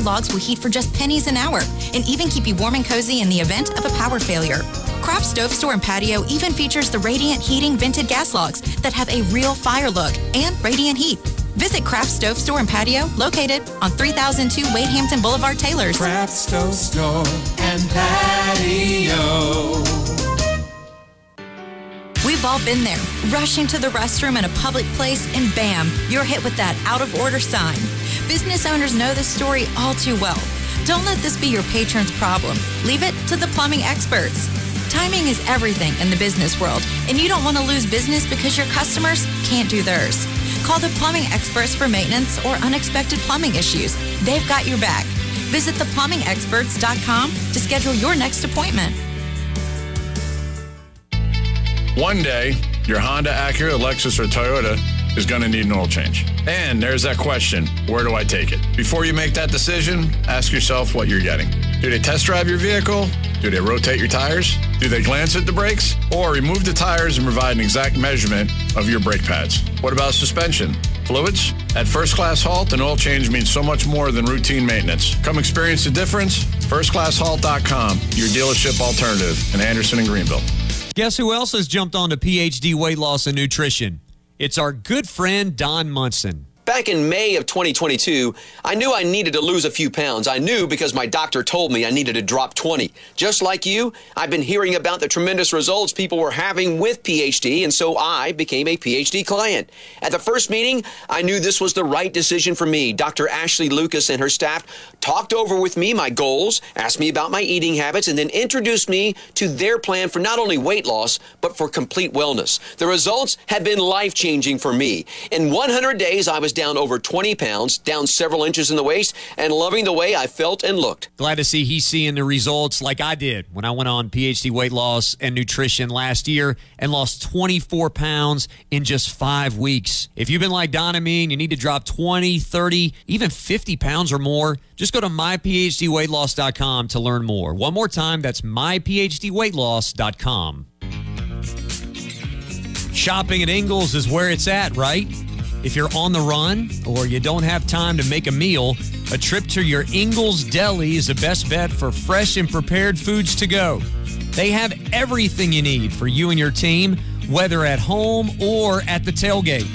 Logs will heat for just pennies an hour and even keep you warm and cozy in the event of a power failure. Craft Stove Store and Patio even features the Radiant Heating vented gas logs that have a real fire look and radiant heat. Visit Craft Stove Store and Patio, located on 3002 Wade Hampton Boulevard, Taylor's. Craft Stove Store and Patio. We've all been there, rushing to the restroom in a public place, and bam, you're hit with that out of order sign. Business owners know this story all too well. Don't let this be your patron's problem. Leave it to the plumbing experts. Timing is everything in the business world, and you don't want to lose business because your customers can't do theirs. Call the plumbing experts for maintenance or unexpected plumbing issues. They've got your back. Visit theplumbingexperts.com to schedule your next appointment. One day, your Honda, Acura, Lexus, or Toyota is going to need an oil change. And there's that question where do I take it? Before you make that decision, ask yourself what you're getting. Do they test drive your vehicle? Do they rotate your tires? Do they glance at the brakes? Or remove the tires and provide an exact measurement of your brake pads? What about suspension? Fluids? At First Class Halt, an oil change means so much more than routine maintenance. Come experience the difference. FirstClassHalt.com, your dealership alternative in Anderson and Greenville. Guess who else has jumped on to PhD weight loss and nutrition? It's our good friend Don Munson. Back in May of 2022, I knew I needed to lose a few pounds. I knew because my doctor told me I needed to drop 20. Just like you, I've been hearing about the tremendous results people were having with PhD, and so I became a PhD client. At the first meeting, I knew this was the right decision for me. Dr. Ashley Lucas and her staff talked over with me my goals, asked me about my eating habits, and then introduced me to their plan for not only weight loss, but for complete wellness. The results have been life changing for me. In 100 days, I was down over 20 pounds, down several inches in the waist, and loving the way I felt and looked. Glad to see he's seeing the results like I did when I went on PhD weight loss and nutrition last year and lost 24 pounds in just five weeks. If you've been like Don and me and you need to drop 20, 30, even 50 pounds or more, just go to myphdweightloss.com to learn more. One more time, that's myphdweightloss.com. Shopping at Ingles is where it's at, right? If you're on the run or you don't have time to make a meal, a trip to your Ingles Deli is the best bet for fresh and prepared foods to go. They have everything you need for you and your team, whether at home or at the tailgate.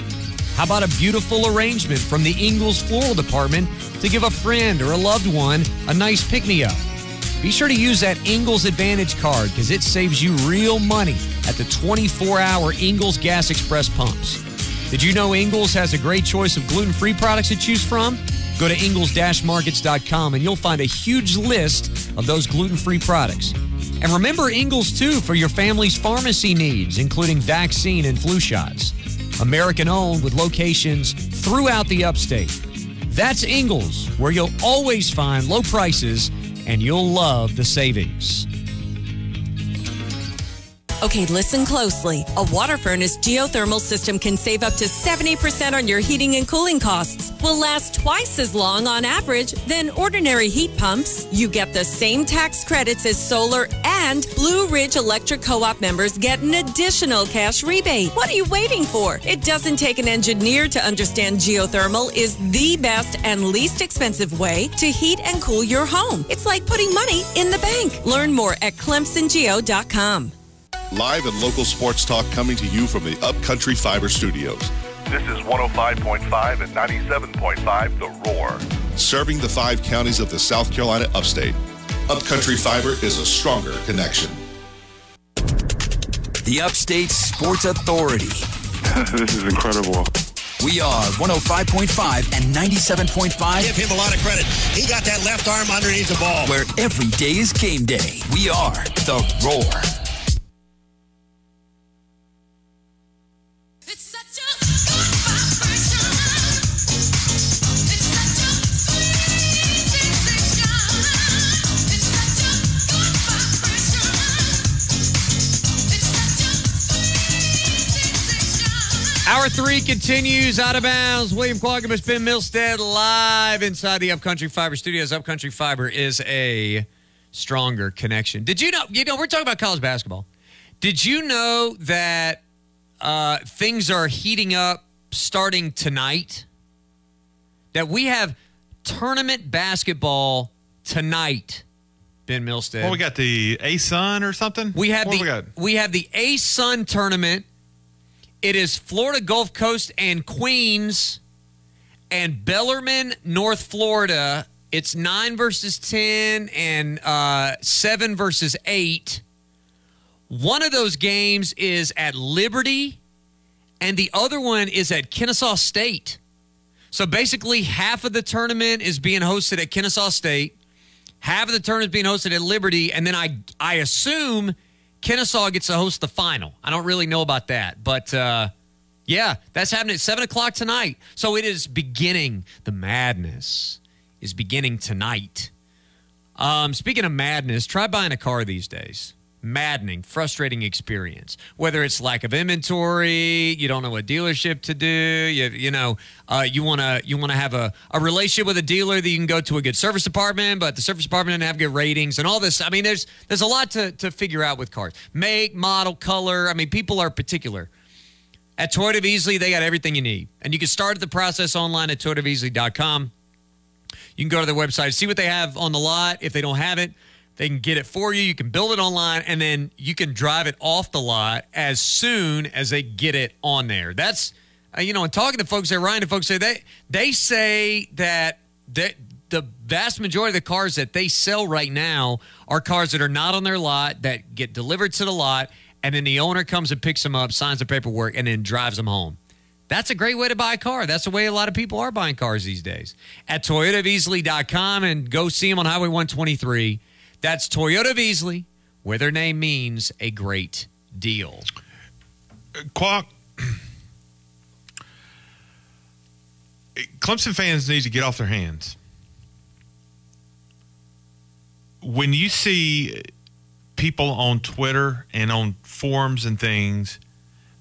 How about a beautiful arrangement from the Ingles Floral Department to give a friend or a loved one a nice pick me up? Be sure to use that Ingles Advantage card because it saves you real money at the 24 hour Ingles Gas Express pumps. Did you know Ingles has a great choice of gluten free products to choose from? Go to ingles markets.com and you'll find a huge list of those gluten free products. And remember Ingles too for your family's pharmacy needs, including vaccine and flu shots. American owned with locations throughout the upstate. That's Ingles, where you'll always find low prices and you'll love the savings. Okay, listen closely. A water furnace geothermal system can save up to 70% on your heating and cooling costs. Will last twice as long on average than ordinary heat pumps. You get the same tax credits as solar and Blue Ridge Electric Co-op members get an additional cash rebate. What are you waiting for? It doesn't take an engineer to understand geothermal is the best and least expensive way to heat and cool your home. It's like putting money in the bank. Learn more at clemsongeo.com. Live and local sports talk coming to you from the Upcountry Fiber Studios. This is 105.5 and 97.5 The Roar. Serving the five counties of the South Carolina upstate. Upcountry Fiber is a stronger connection. The Upstate Sports Authority. this is incredible. We are 105.5 and 97.5. Give him a lot of credit. He got that left arm underneath the ball. Where every day is game day. We are The Roar. Hour three continues out of bounds. William Quaggamos, Ben Milstead, live inside the Upcountry Fiber Studios. Upcountry Fiber is a stronger connection. Did you know? You know, we're talking about college basketball. Did you know that uh, things are heating up starting tonight? That we have tournament basketball tonight. Ben Milstead. Well, we got the ASUN or something. We have What the we got? we have the ASUN tournament. It is Florida Gulf Coast and Queens and Bellarmine, North Florida. It's nine versus ten and uh, seven versus eight. One of those games is at Liberty, and the other one is at Kennesaw State. So basically, half of the tournament is being hosted at Kennesaw State. Half of the tournament is being hosted at Liberty, and then I I assume Kennesaw gets to host the final. I don't really know about that, but uh, yeah, that's happening at seven o'clock tonight. So it is beginning. The madness is beginning tonight. Um, speaking of madness, try buying a car these days. Maddening, frustrating experience. Whether it's lack of inventory, you don't know what dealership to do. You, you know, uh, you want to you want to have a, a relationship with a dealer that you can go to a good service department, but the service department doesn't have good ratings and all this. I mean, there's there's a lot to to figure out with cars. Make, model, color. I mean, people are particular. At Toyota of Easley, they got everything you need, and you can start the process online at toyotaofeasley.com. You can go to their website, see what they have on the lot. If they don't have it, they can get it for you. You can build it online, and then you can drive it off the lot as soon as they get it on there. That's uh, you know, and talking to folks there, Ryan, to folks say they they say that that the vast majority of the cars that they sell right now are cars that are not on their lot that get delivered to the lot, and then the owner comes and picks them up, signs the paperwork, and then drives them home. That's a great way to buy a car. That's the way a lot of people are buying cars these days. At toyotaofeasley.com and go see them on Highway 123. That's Toyota of Easley, where their name means a great deal. Quack. Clemson fans need to get off their hands. When you see people on Twitter and on forums and things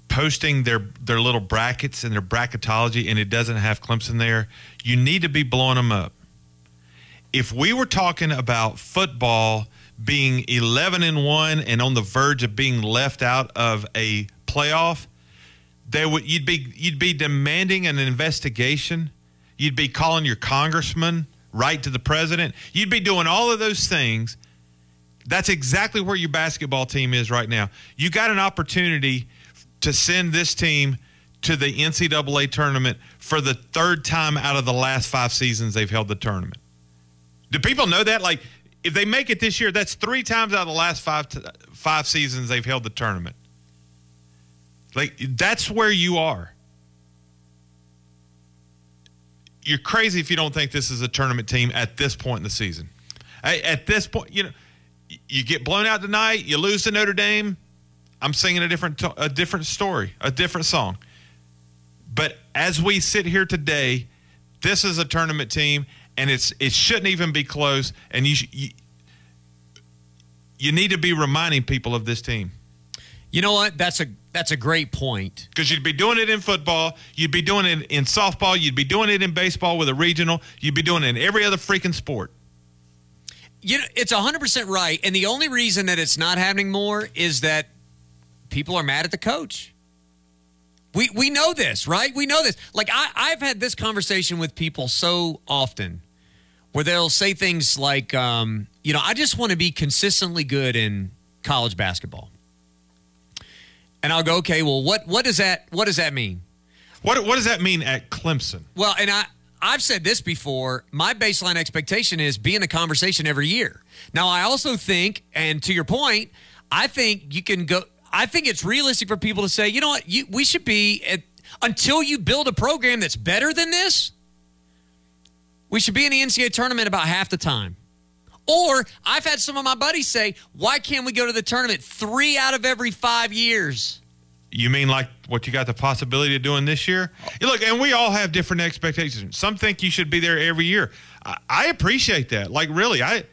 posting their their little brackets and their bracketology and it doesn't have Clemson there, you need to be blowing them up. If we were talking about football being 11 and 1 and on the verge of being left out of a playoff, there would you'd be you'd be demanding an investigation. You'd be calling your congressman right to the president. You'd be doing all of those things. That's exactly where your basketball team is right now. You got an opportunity to send this team to the NCAA tournament for the third time out of the last five seasons they've held the tournament. Do people know that? Like, if they make it this year, that's three times out of the last five five seasons they've held the tournament. Like, that's where you are. You're crazy if you don't think this is a tournament team at this point in the season. At this point, you know, you get blown out tonight, you lose to Notre Dame. I'm singing a different a different story, a different song. But as we sit here today, this is a tournament team, and it's it shouldn't even be close. And you you, you need to be reminding people of this team. You know what? That's a that's a great point. Because you'd be doing it in football, you'd be doing it in softball, you'd be doing it in baseball with a regional, you'd be doing it in every other freaking sport. You know, it's 100% right. And the only reason that it's not happening more is that people are mad at the coach. We, we know this, right? We know this. Like, I, I've had this conversation with people so often where they'll say things like, um, you know, I just want to be consistently good in college basketball. And I'll go, okay, well, what, what does that what does that mean? What what does that mean at Clemson? Well, and I I've said this before. My baseline expectation is be in a conversation every year. Now, I also think, and to your point, I think you can go. I think it's realistic for people to say, you know what, you, we should be at, until you build a program that's better than this. We should be in the NCAA tournament about half the time. Or I've had some of my buddies say, why can't we go to the tournament three out of every five years? You mean like what you got the possibility of doing this year? Look, and we all have different expectations. Some think you should be there every year. I, I appreciate that. Like really, I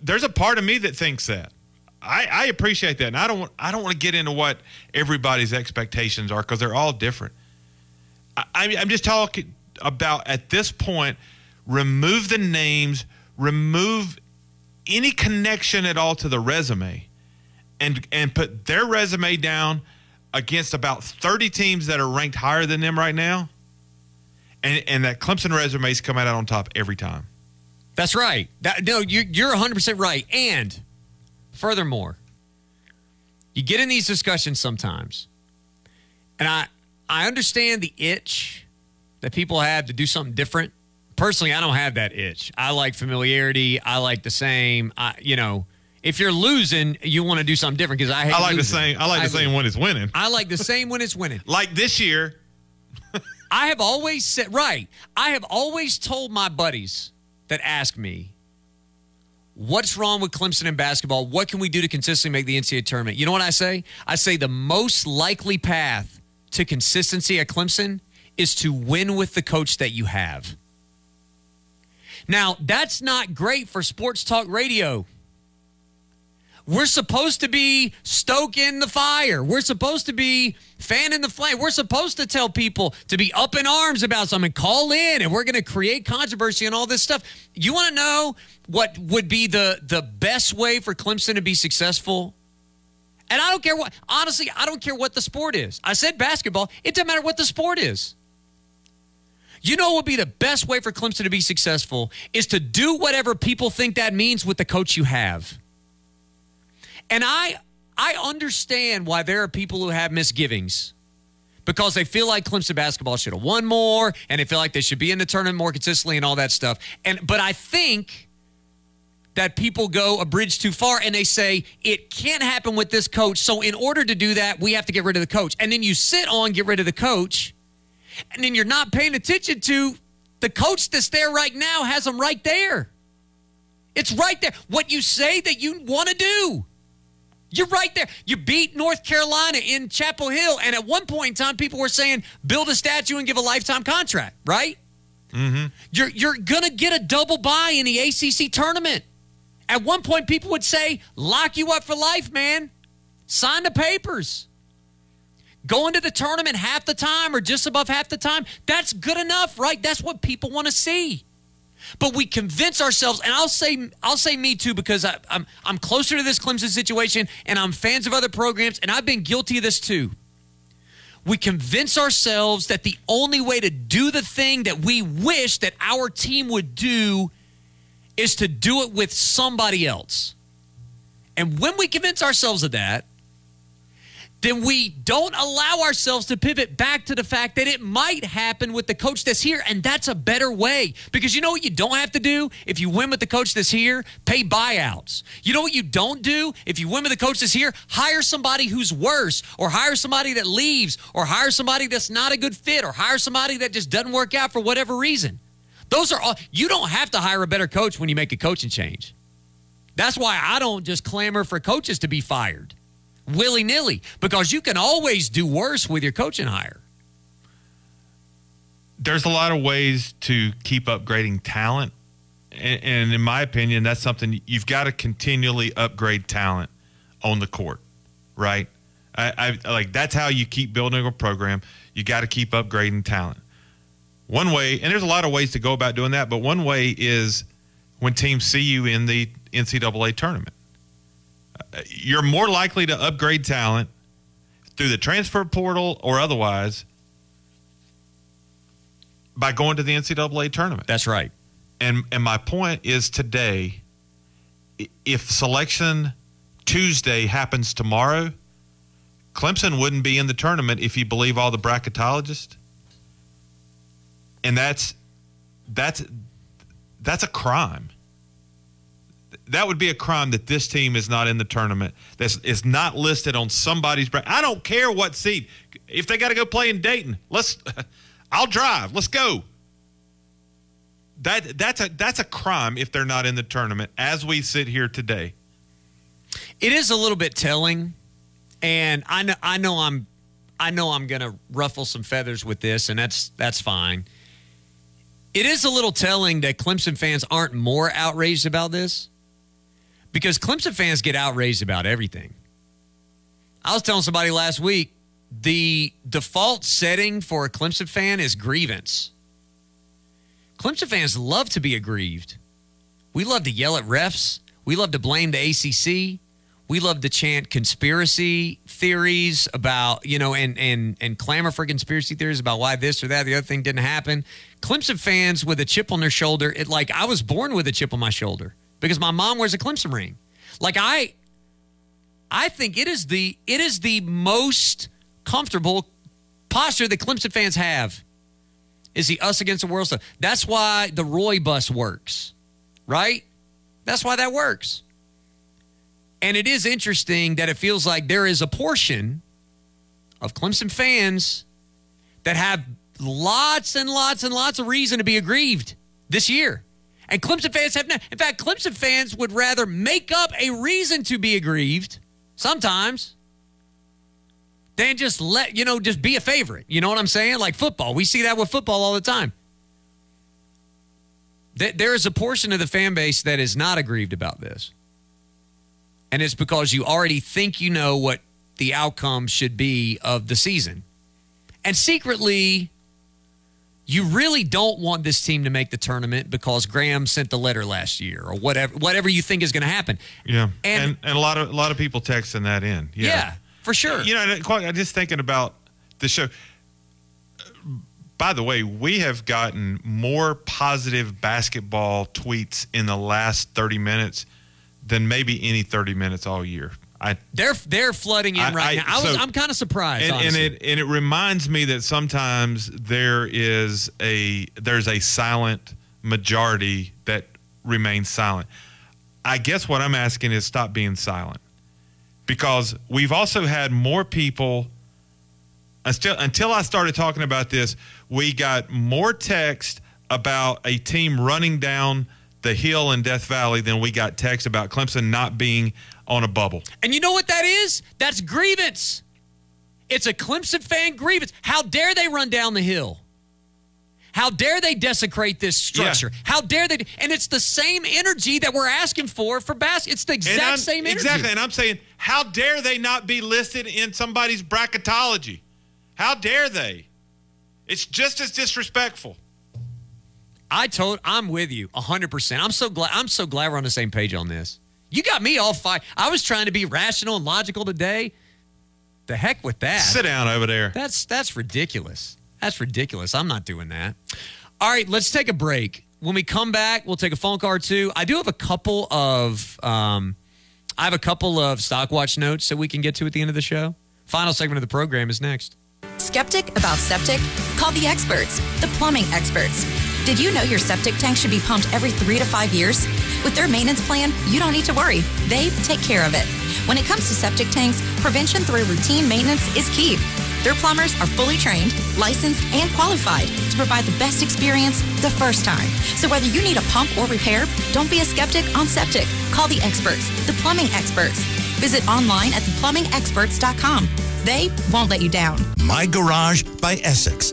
there's a part of me that thinks that. I, I appreciate that, and I don't want I don't want to get into what everybody's expectations are because they're all different. I, I'm just talking about at this point, remove the names, remove any connection at all to the resume, and and put their resume down against about 30 teams that are ranked higher than them right now And and that Clemson resume's come out on top every time. That's right. That, no, you, you're 100% right. And furthermore, you get in these discussions sometimes, and I, I understand the itch that people have to do something different. Personally, I don't have that itch. I like familiarity. I like the same. I, you know, if you're losing, you want to do something different because I I like losing. the same. I like the same when it's winning. I like the same when it's winning. Like this year, I have always said, right. I have always told my buddies that ask me, what's wrong with Clemson in basketball? What can we do to consistently make the NCAA tournament? You know what I say? I say the most likely path to consistency at Clemson is to win with the coach that you have. Now, that's not great for sports talk radio. We're supposed to be stoking the fire. We're supposed to be fanning the flame. We're supposed to tell people to be up in arms about something, call in, and we're going to create controversy and all this stuff. You want to know what would be the the best way for Clemson to be successful? And I don't care what. Honestly, I don't care what the sport is. I said basketball. It doesn't matter what the sport is. You know what would be the best way for Clemson to be successful is to do whatever people think that means with the coach you have. And I I understand why there are people who have misgivings because they feel like Clemson basketball should have won more and they feel like they should be in the tournament more consistently and all that stuff. And but I think that people go a bridge too far and they say it can't happen with this coach. So in order to do that, we have to get rid of the coach. And then you sit on get rid of the coach, and then you're not paying attention to the coach that's there right now has them right there. It's right there. What you say that you want to do. You're right there. You beat North Carolina in Chapel Hill, and at one point in time, people were saying build a statue and give a lifetime contract. Right? Mm-hmm. You're you're gonna get a double bye in the ACC tournament. At one point, people would say lock you up for life, man. Sign the papers. Go to the tournament half the time or just above half the time. That's good enough, right? That's what people want to see. But we convince ourselves, and I'll say, I'll say me too, because I, I'm I'm closer to this Clemson situation, and I'm fans of other programs, and I've been guilty of this too. We convince ourselves that the only way to do the thing that we wish that our team would do is to do it with somebody else. And when we convince ourselves of that, then we don't allow ourselves to pivot back to the fact that it might happen with the coach that's here. And that's a better way. Because you know what you don't have to do if you win with the coach that's here? Pay buyouts. You know what you don't do if you win with the coach that's here? Hire somebody who's worse, or hire somebody that leaves, or hire somebody that's not a good fit, or hire somebody that just doesn't work out for whatever reason. Those are all, you don't have to hire a better coach when you make a coaching change. That's why I don't just clamor for coaches to be fired willy nilly because you can always do worse with your coaching hire. There's a lot of ways to keep upgrading talent. And, in my opinion, that's something you've got to continually upgrade talent on the court, right? I, I like that's how you keep building a program. You got to keep upgrading talent. One way, and there's a lot of ways to go about doing that, but one way is when teams see you in the NCAA tournament you're more likely to upgrade talent through the transfer portal or otherwise by going to the NCAA tournament. That's right. And and my point is today, if selection Tuesday happens tomorrow, Clemson wouldn't be in the tournament if you believe all the bracketologists. And that's that's that's a crime that would be a crime that this team is not in the tournament. That's is not listed on somebody's bracket. I don't care what seed. If they got to go play in Dayton, let's. I'll drive. Let's go. That that's a that's a crime if they're not in the tournament as we sit here today. It is a little bit telling, and I know I know I'm I know I'm going to ruffle some feathers with this, and that's that's fine. It is a little telling that Clemson fans aren't more outraged about this because Clemson fans get outraged about everything. I was telling somebody last week the default setting for a Clemson fan is grievance. Clemson fans love to be aggrieved. We love to yell at refs. We love to blame the ACC. We love to chant conspiracy theories about, you know, and and and clamor for conspiracy theories about why this or that, the other thing didn't happen. Clemson fans with a chip on their shoulder, it like I was born with a chip on my shoulder because my mom wears a Clemson ring. Like I I think it is the it is the most comfortable posture that Clemson fans have. Is the us against the world stuff. That's why the Roy bus works. Right? That's why that works. And it is interesting that it feels like there is a portion of Clemson fans that have lots and lots and lots of reason to be aggrieved this year. And Clemson fans have, in fact, Clemson fans would rather make up a reason to be aggrieved sometimes than just let, you know, just be a favorite. You know what I'm saying? Like football. We see that with football all the time. There is a portion of the fan base that is not aggrieved about this. And it's because you already think you know what the outcome should be of the season. And secretly, you really don't want this team to make the tournament because Graham sent the letter last year or whatever whatever you think is going to happen. Yeah. And, and, and a lot of a lot of people texting that in. Yeah. yeah for sure. You know, uh, I'm just thinking about the show. By the way, we have gotten more positive basketball tweets in the last 30 minutes than maybe any 30 minutes all year. I, they're they're flooding in I, right I, now. I was so, I'm kind of surprised, and, and, it and it reminds me that sometimes there is a there's a silent majority that remains silent. I guess what I'm asking is stop being silent, because we've also had more people. Until until I started talking about this, we got more text about a team running down the hill in Death Valley than we got text about Clemson not being on a bubble. And you know what that is? That's grievance. It's a Clemson fan grievance. How dare they run down the hill? How dare they desecrate this structure? Yeah. How dare they? And it's the same energy that we're asking for for basketball. It's the exact same energy. Exactly. And I'm saying, how dare they not be listed in somebody's bracketology? How dare they? It's just as disrespectful. I told I'm with you 100%. I'm so glad I'm so glad we're on the same page on this. You got me all fired. I was trying to be rational and logical today. The heck with that. Sit down over there. That's that's ridiculous. That's ridiculous. I'm not doing that. All right, let's take a break. When we come back, we'll take a phone call too. I do have a couple of um, I have a couple of Stockwatch notes that we can get to at the end of the show. Final segment of the program is next. Skeptic about septic? Call the experts, the plumbing experts. Did you know your septic tank should be pumped every three to five years? With their maintenance plan, you don't need to worry. They take care of it. When it comes to septic tanks, prevention through routine maintenance is key. Their plumbers are fully trained, licensed, and qualified to provide the best experience the first time. So whether you need a pump or repair, don't be a skeptic on septic. Call the experts, the plumbing experts. Visit online at theplumbingexperts.com. They won't let you down. My Garage by Essex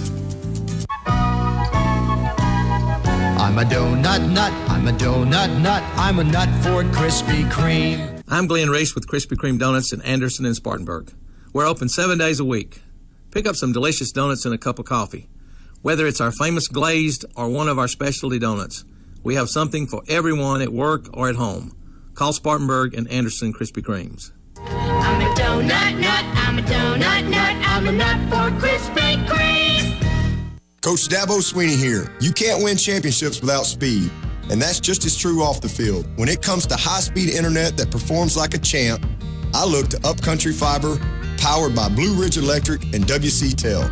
I'm a donut nut. I'm a donut nut. I'm a nut for Krispy Kreme. I'm Glenn Reese with Krispy Kreme Donuts in Anderson and Spartanburg. We're open seven days a week. Pick up some delicious donuts and a cup of coffee. Whether it's our famous glazed or one of our specialty donuts, we have something for everyone at work or at home. Call Spartanburg and Anderson Krispy Kremes. I'm a donut nut. I'm a donut nut. I'm a nut for Krispy Kreme. Coach Dabo Swinney here. You can't win championships without speed. And that's just as true off the field. When it comes to high speed internet that performs like a champ, I look to Upcountry Fiber, powered by Blue Ridge Electric and WC Tel.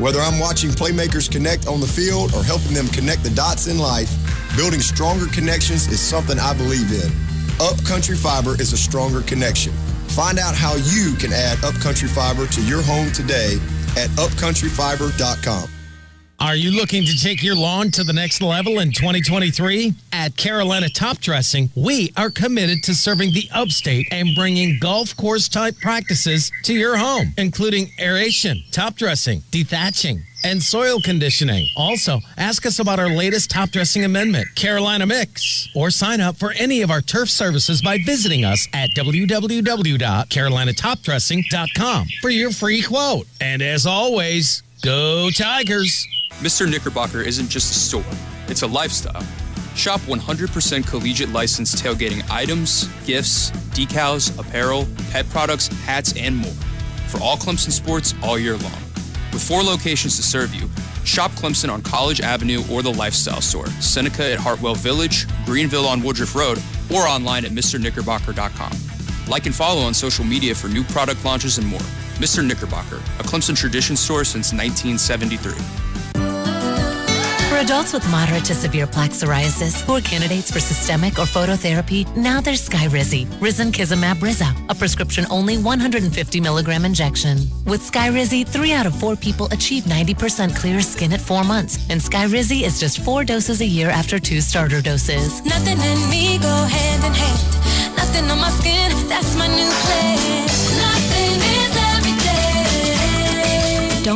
Whether I'm watching playmakers connect on the field or helping them connect the dots in life, building stronger connections is something I believe in. Upcountry Fiber is a stronger connection. Find out how you can add Upcountry Fiber to your home today at upcountryfiber.com. Are you looking to take your lawn to the next level in 2023? At Carolina Top Dressing, we are committed to serving the upstate and bringing golf course type practices to your home, including aeration, top dressing, dethatching, and soil conditioning. Also, ask us about our latest top dressing amendment, Carolina Mix, or sign up for any of our turf services by visiting us at www.carolinatopdressing.com for your free quote. And as always, go Tigers! Mr. Knickerbocker isn't just a store, it's a lifestyle. Shop 100% collegiate licensed tailgating items, gifts, decals, apparel, pet products, hats, and more for all Clemson sports all year long. With four locations to serve you, shop Clemson on College Avenue or the Lifestyle Store, Seneca at Hartwell Village, Greenville on Woodruff Road, or online at MrKnickerbocker.com. Like and follow on social media for new product launches and more. Mr. Knickerbocker, a Clemson tradition store since 1973. For adults with moderate to severe plaque psoriasis who are candidates for systemic or phototherapy, now there's Skyrizi, Risankizumab Riza, a prescription-only 150 milligram injection. With Skyrizi, three out of four people achieve 90% clear skin at four months, and Skyrizi is just four doses a year after two starter doses. Nothing in me go hand in hand. Nothing on my skin, that's my new plan. Nothing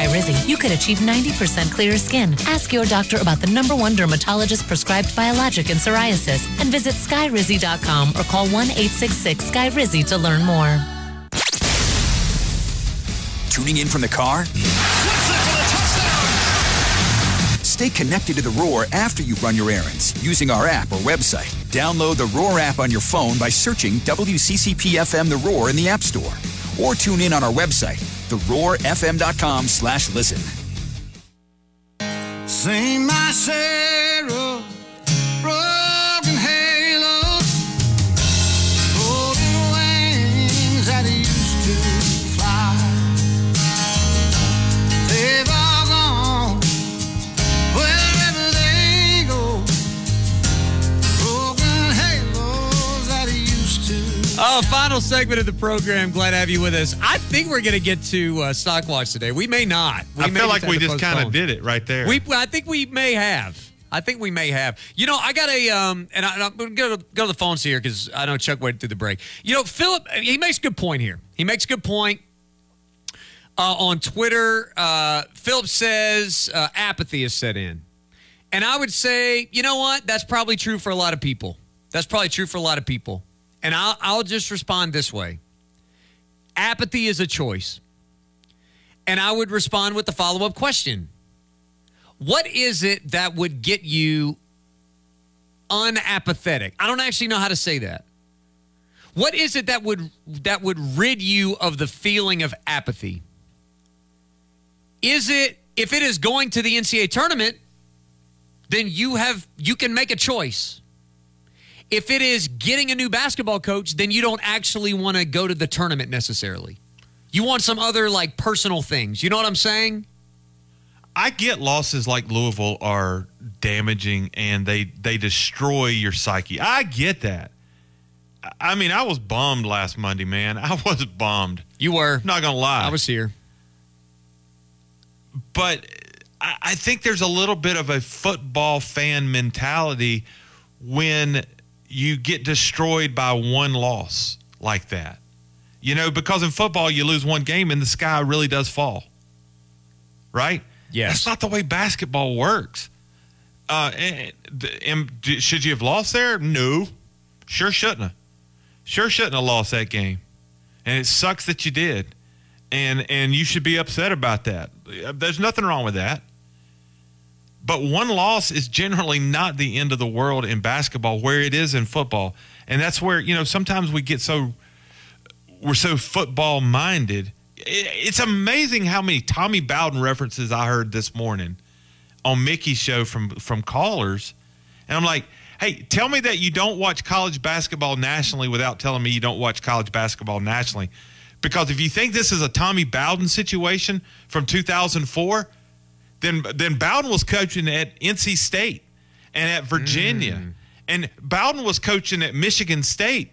Skyrizi, you could achieve 90% clearer skin. Ask your doctor about the number one dermatologist prescribed biologic in psoriasis and visit skyrizi.com or call 1 866 Skyrizi to learn more. Tuning in from the car? Stay connected to the Roar after you run your errands using our app or website. Download the Roar app on your phone by searching WCCP FM The Roar in the App Store. Or tune in on our website, theroarfm.com slash listen. Sing my share Oh, final segment of the program. Glad to have you with us. I think we're going to get to uh, Stock Watch today. We may not. We I may feel like we just kind of did it right there. We, I think we may have. I think we may have. You know, I got a, um, and, I, going to go to the phones here because I know Chuck waited through the break. You know, Philip, he makes a good point here. He makes a good point. Uh, on Twitter, uh, Philip says uh, apathy is set in. And I would say, you know what? That's probably true for a lot of people. That's probably true for a lot of people. And I'll, I'll just respond this way apathy is a choice. And I would respond with the follow up question What is it that would get you unapathetic? I don't actually know how to say that. What is it that would that would rid you of the feeling of apathy? Is it if it is going to the NCAA tournament, then you have you can make a choice. If it is getting a new basketball coach, then you don't actually want to go to the tournament necessarily. You want some other like personal things. You know what I'm saying? I get losses like Louisville are damaging and they they destroy your psyche. I get that. I- mean, I was bummed last Monday, man. I was bummed. You were. Not gonna lie. I was here. But I, I think there's a little bit of a football fan mentality when you get destroyed by one loss like that. You know, because in football you lose one game and the sky really does fall. Right? Yes. That's not the way basketball works. Uh, and, and should you have lost there? No. Sure shouldn't have. Sure shouldn't have lost that game. And it sucks that you did. And and you should be upset about that. There's nothing wrong with that. But one loss is generally not the end of the world in basketball where it is in football. And that's where, you know, sometimes we get so we're so football minded. It's amazing how many Tommy Bowden references I heard this morning on Mickey's show from from callers. And I'm like, hey, tell me that you don't watch college basketball nationally without telling me you don't watch college basketball nationally. Because if you think this is a Tommy Bowden situation from 2004, then then Bowden was coaching at NC State and at Virginia, and Bowden was coaching at Michigan State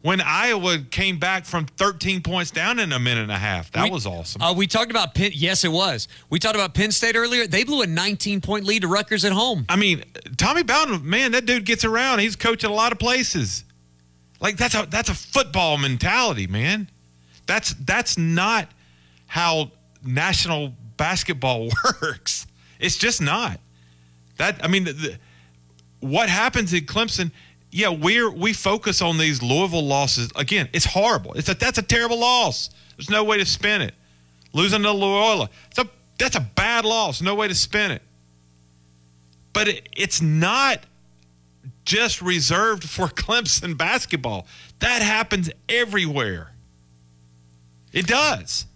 when Iowa came back from 13 points down in a minute and a half. That We- was awesome. Uh, we talked about Penn. Yes, it was. We talked about Penn State earlier. They blew a 19 point lead to Rutgers at home. I mean, Tommy Bowden, man, that dude gets around. He's coaching a lot of places. Like that's a that's a football mentality, man. That's that's not how national basketball works. It's just not. That I mean, the, the, what happens in Clemson? Yeah, we're we focus on these Louisville losses. Again, it's horrible. It's a that's a terrible loss. There's no way to spin it. Losing to Loyola, it's a that's a bad loss. No way to spin it. But it, it's not just reserved for Clemson basketball. That happens everywhere. It does.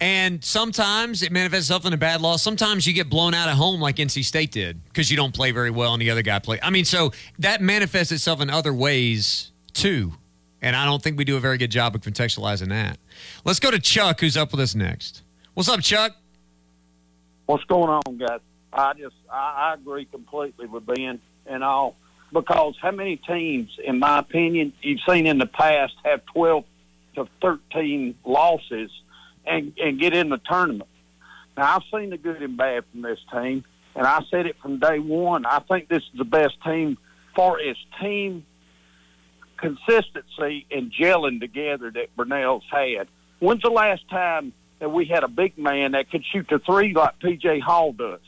And sometimes it manifests itself in a bad loss. Sometimes you get blown out at home like NC State did because you don't play very well and the other guy play. I mean, so that manifests itself in other ways too. And I don't think we do a very good job of contextualizing that. Let's go to Chuck, who's up with us next. What's up, Chuck? What's going on, guys? I just I, I agree completely with Ben and all because how many teams, in my opinion, you've seen in the past have twelve to thirteen losses and and get in the tournament. Now I've seen the good and bad from this team, and I said it from day one. I think this is the best team for its team consistency and gelling together that Brownell's had. When's the last time that we had a big man that could shoot the three like PJ Hall does?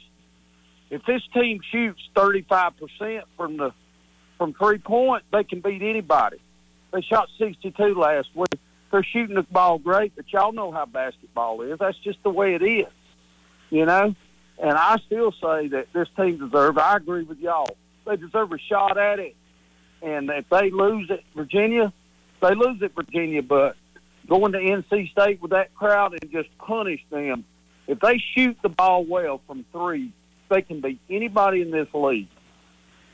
If this team shoots thirty five percent from the from three point, they can beat anybody. They shot sixty two last week. They're shooting the ball great, but y'all know how basketball is. That's just the way it is. You know? And I still say that this team deserves I agree with y'all. They deserve a shot at it. And if they lose at Virginia, they lose at Virginia, but going to NC State with that crowd and just punish them. If they shoot the ball well from three, they can beat anybody in this league.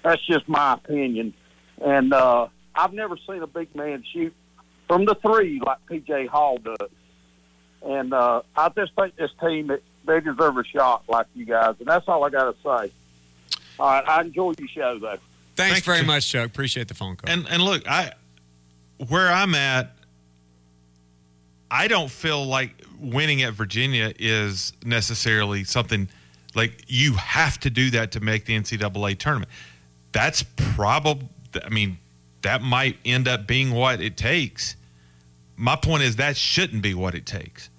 That's just my opinion. And uh, I've never seen a big man shoot from the three like PJ Hall does. And uh, I just think this team they deserve a shot like you guys, and that's all I got to say. All right, I enjoy your show though. Thanks very much, Chuck. Appreciate the phone call. And and look, I where I'm at, I don't feel like winning at Virginia is necessarily something like you have to do that to make the NCAA tournament. That's probably, I mean, that might end up being what it takes. My point is that shouldn't be what it takes.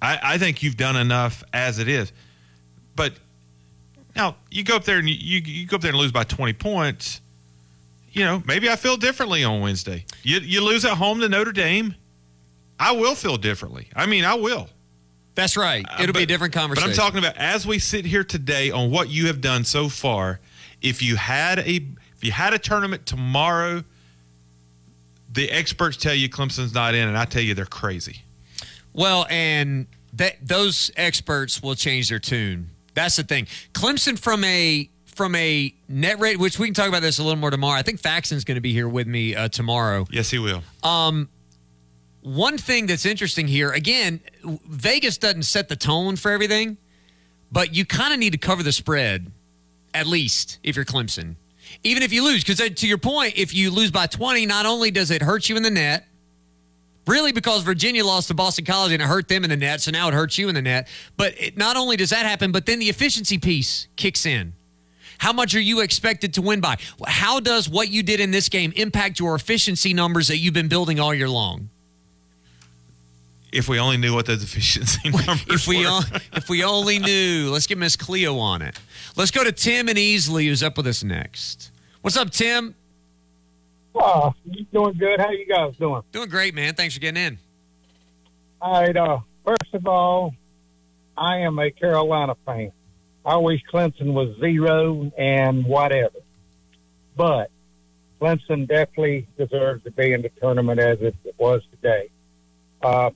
I, I think you've done enough as it is. But now you go up there and you, you, you go up there and lose by 20 points. You know, maybe I feel differently on Wednesday. You, you lose at home to Notre Dame. I will feel differently. I mean, I will. That's right. Uh, It'll be a different conversation. But I'm talking about as we sit here today on what you have done so far. If you had a if you had a tournament tomorrow, the experts tell you Clemson's not in, and I tell you they're crazy. Well, and that those experts will change their tune. That's the thing. Clemson from a from a net rate, which we can talk about this a little more tomorrow. I think Faxon's going to be here with me uh, tomorrow. Yes, he will. Um, one thing that's interesting here, again, Vegas doesn't set the tone for everything, but you kind of need to cover the spread, at least if you're Clemson. Even if you lose, because uh, to your point, if you lose by 20, not only does it hurt you in the net, really because Virginia lost to Boston College and it hurt them in the net, so now it hurts you in the net, but it, not only does that happen, but then the efficiency piece kicks in. How much are you expected to win by? How does what you did in this game impact your efficiency numbers that you've been building all year long? If we only knew what the efficiency numbers if we were. on, if we only knew. Let's get Miss Cleo on it. Let's go to Tim and Easley, who's up with us next. What's up, Tim? Oh, you doing good? How you guys doing? Doing great, man. Thanks for getting in. All right. Uh, first of all, I am a Carolina fan. I wish Clemson was zero and whatever, but Clemson definitely deserves to be in the tournament as it was today. Uh,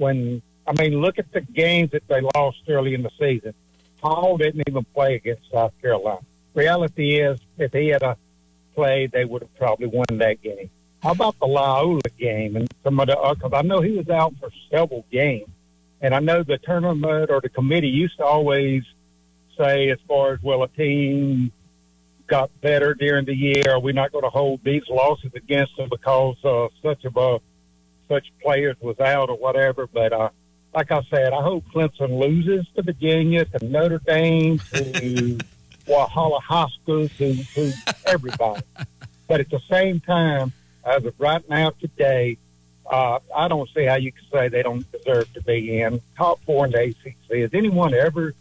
when I mean, look at the games that they lost early in the season. Hall didn't even play against South Carolina. Reality is, if he had a played, they would have probably won that game. How about the Loyola game and some of the? Because I know he was out for several games, and I know the tournament or the committee used to always say, as far as well, a team got better during the year. Are we not going to hold these losses against them because uh, such of a such players was out or whatever? But uh, like I said, I hope Clemson loses to Virginia, to Notre Dame, to Walhalla Hoskins, to, to everybody. But at the same time, as of right now today, uh, I don't see how you can say they don't deserve to be in top four in the ACC. Has anyone ever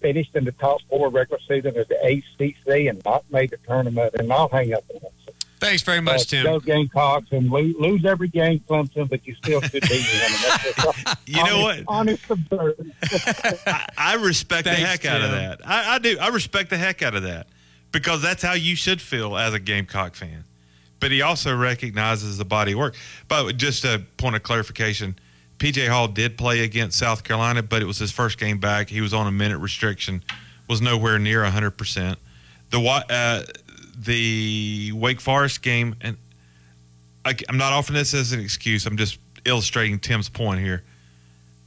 finished in the top four regular season of the ACC and not made the tournament? And I'll hang up on that. Thanks very much, Uh, Tim. Go Gamecocks and lose, lose every game, Clemson, but you still should be in. That's just You know what? honest, Honest observance. I respect the Thanks, heck out of that. I, I do. I respect the heck out of that because that's how you should feel as a Gamecock fan. But he also recognizes the body of work. But just a point of clarification, PJ Hall did play against South Carolina, but it was his first game back. He was on a minute restriction, was nowhere near 100%. The Wa- uh, the Wake Forest game, and I, I'm not offering this as an excuse. I'm just illustrating Tim's point here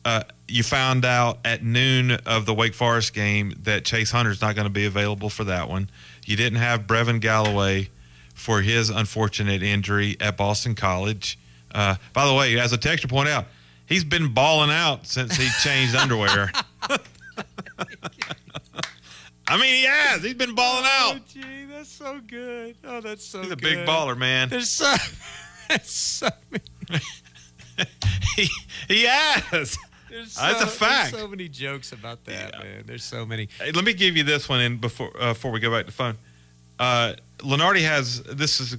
uh, you found out at noon of the Wake Forest game that Chase Hunter's not going to be available for that one. You didn't have Brevin Galloway for his unfortunate injury at Boston College. Uh, by the way, as a texture point out, he's been balling out since he changed underwear. I mean, he has. He's been balling out. gee, that's so good. Oh, that's so He's a big baller, man. There's so, there's so he, he has. There's That's so- a fact. There's so many jokes about that, man. There's so many. Hey, let me give you this one in before uh, before we go back to phone. Uh, Lunardi has this is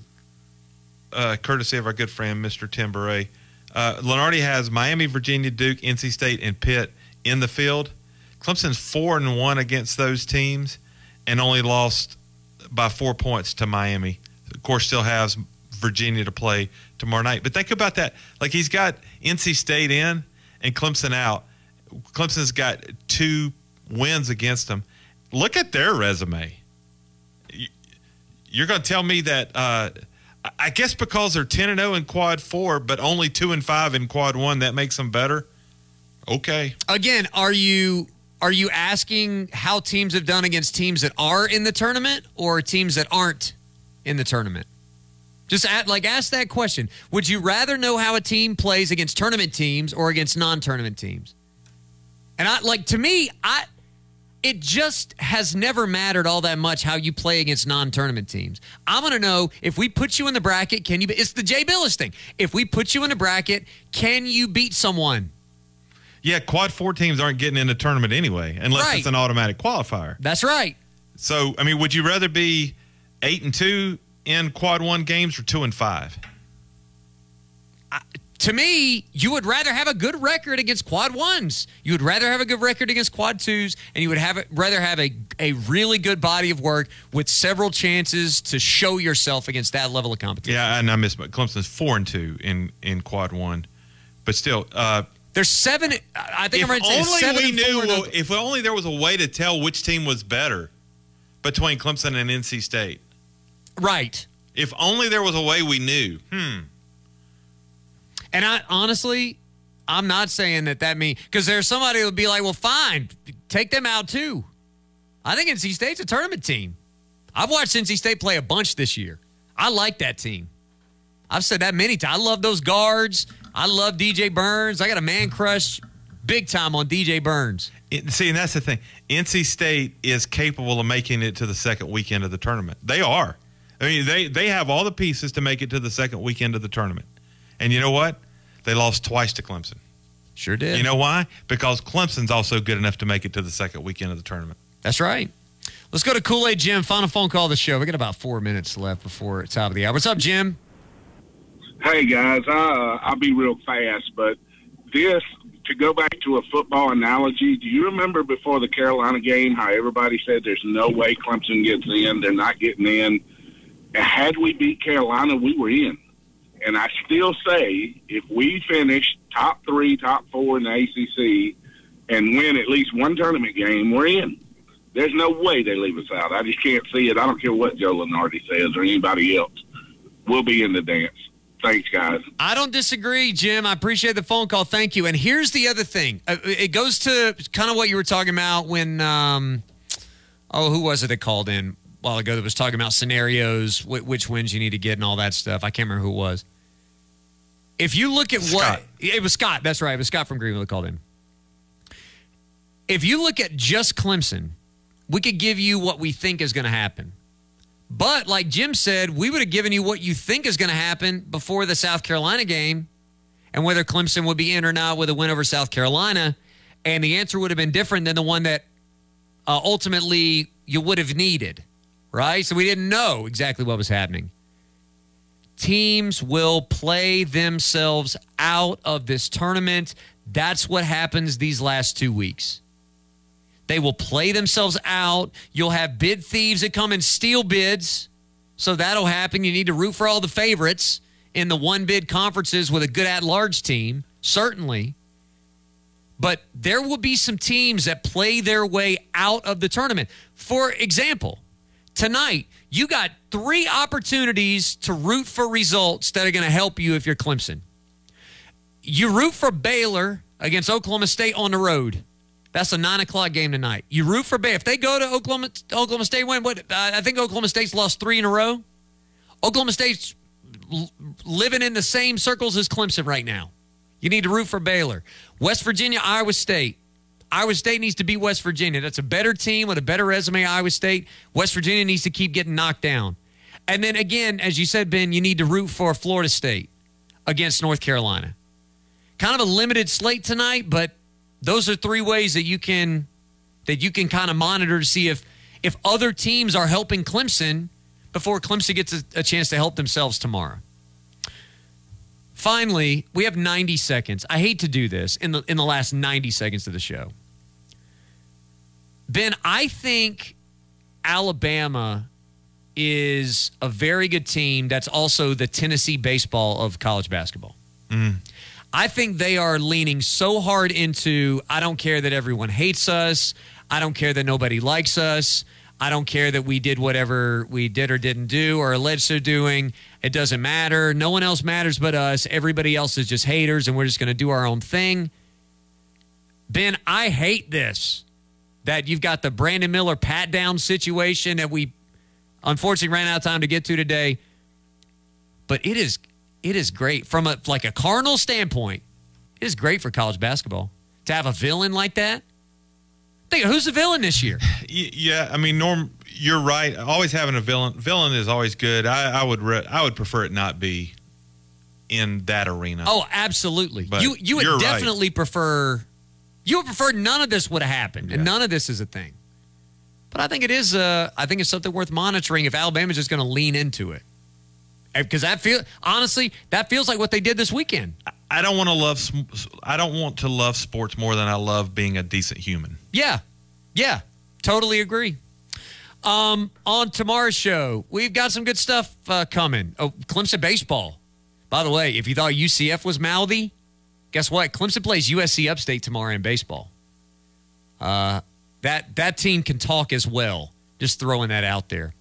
uh, courtesy of our good friend Mr. Tim Beret. Uh, Lunardi has Miami, Virginia, Duke, NC State, and Pitt in the field. Clemson's four and one against those teams, and only lost by four points to Miami. Of course, still has Virginia to play tomorrow night. But think about that. Like he's got NC State in and Clemson out. Clemson's got two wins against them. Look at their resume. You- You're going to tell me that? Uh, I- guess because they're ten and zero in quad four, but only two and five in quad one, that makes them better. Okay. Again, are you are you asking how teams have done against teams that are in the tournament or teams that aren't in the tournament? Just at, like ask that question. Would you rather know how a team plays against tournament teams or against non-tournament teams? And I like to me, I it just has never mattered all that much how you play against non-tournament teams. I'm going to know if we put you in the bracket, can you it's the Jay Bilas thing. If we put you in a bracket, can you beat someone? Yeah, quad four teams aren't getting in the tournament anyway, unless Right. it's an automatic qualifier. That's right. So, I mean, would you rather be eight and two in quad one games or two and five? to me, you would rather have a good record against quad ones. You would rather have a good record against quad twos, and you would have rather have a, a really good body of work with several chances to show yourself against that level of competition. Yeah, and I miss Clemson's four and two in in quad one, but still, uh, there's seven. I think if I'm right only seven we knew. well, if only there was a way to tell which team was better between Clemson and NC State. Right. If only there was a way we knew. Hmm. And I honestly, I'm not saying that that means because there's somebody would be like, well, fine, take them out too. I think NC State's a tournament team. I've watched NC State play a bunch this year. I like that team. I've said that many times. I love those guards. I love DJ Burns. I got a man crush big time on DJ Burns. It- see, and that's the thing. NC State is capable of making it to the second weekend of the tournament. They are. I mean, they they have all the pieces to make it to the second weekend of the tournament. And you know what? They lost twice to Clemson. Sure did. You know why? Because Clemson's also good enough to make it to the second weekend of the tournament. That's right. Let's go to Kool Aid Jim. Final phone call of the show. We got about four minutes left before it's top of the hour. What's up, Jim? Hey guys, uh, I'll be real fast, but this to go back to a football analogy. Do you remember before the Carolina game how everybody said there's no way Clemson gets in? They're not getting in. Had we beat Carolina, we were in. And I still say if we finish top three, top four in the ACC, and win at least one tournament game, we're in. There's no way they leave us out. I just can't see it. I don't care what Joe Lunardi says or anybody else. we'll be in the dance. Thanks, guys. I don't disagree, Jim. I appreciate the phone call. Thank you. And here's the other thing. Uh, It goes to kind of what you were talking about when, um, oh, who was it that called in a while ago that was talking about scenarios, which wins you need to get, and all that stuff. I can't remember who it was. If you look at what it was, Scott. That's right. It was Scott from Greenville that called in. If you look at just Clemson, we could give you what we think is going to happen. But like Jim said, we would have given you what you think is going to happen before the South Carolina game and whether Clemson would be in or not with a win over South Carolina. And the answer would have been different than the one that uh, ultimately you would have needed, right? So we didn't know exactly what was happening. Teams will play themselves out of this tournament. That's what happens these last two weeks. They will play themselves out. You'll have bid thieves that come and steal bids. So that'll happen. You need to root for all the favorites in the one bid conferences with a good at large team, certainly. But there will be some teams that play their way out of the tournament. For example, tonight, you got three opportunities to root for results that are going to help you if you're Clemson. You root for Baylor against Oklahoma State on the road. That's a nine o'clock game tonight. You root for Baylor. If they go to Oklahoma, Oklahoma State win. What uh, I think Oklahoma State's lost three in a row. Oklahoma State's living in the same circles as Clemson right now. You need to root for Baylor. West Virginia, Iowa State. Iowa State needs to beat West Virginia. That's a better team with a better resume. Iowa State. West Virginia needs to keep getting knocked down. And then again, as you said, Ben, you need to root for Florida State against North Carolina. Kind of a limited slate tonight, but those are three ways that you can that you can kind of monitor to see if if other teams are helping Clemson before Clemson gets a, a chance to help themselves tomorrow. Finally, we have 90 seconds. I hate to do this in the in the last 90 seconds of the show. Ben, I think Alabama is a very good team that's also the Tennessee baseball of college basketball. Mm. I think they are leaning so hard into I don't care that everyone hates us. I don't care that nobody likes us. I don't care that we did whatever we did or didn't do or alleged to doing. It doesn't matter. No one else matters but us. Everybody else is just haters and we're just going to do our own thing. Ben, I hate this that you've got the Brandon Miller pat down situation that we unfortunately ran out of time to get to today. But it is it is great from a like a Cardinal standpoint. It is great for college basketball to have a villain like that. Think who's the villain this year? Yeah, I mean, Norm, you're right. Always having a villain. Villain is always good. I, I would. Re- I would prefer it not be in that arena. Oh, absolutely. But you you would you're right. definitely prefer you would prefer none of this would have happened and none of this is a thing. But I think it is uh I think it's something worth monitoring if Alabama's just going to lean into it. Because that feel honestly, that feels like what they did this weekend. I don't want to love. I don't want to love sports more than I love being a decent human. Yeah. Yeah. Totally agree. Um, on tomorrow's show, we've got some good stuff uh, coming. Oh, Clemson baseball. By the way, if you thought UCF was mouthy, guess what? Clemson plays USC Upstate tomorrow in baseball. Uh, that that team can talk as well. Just throwing that out there.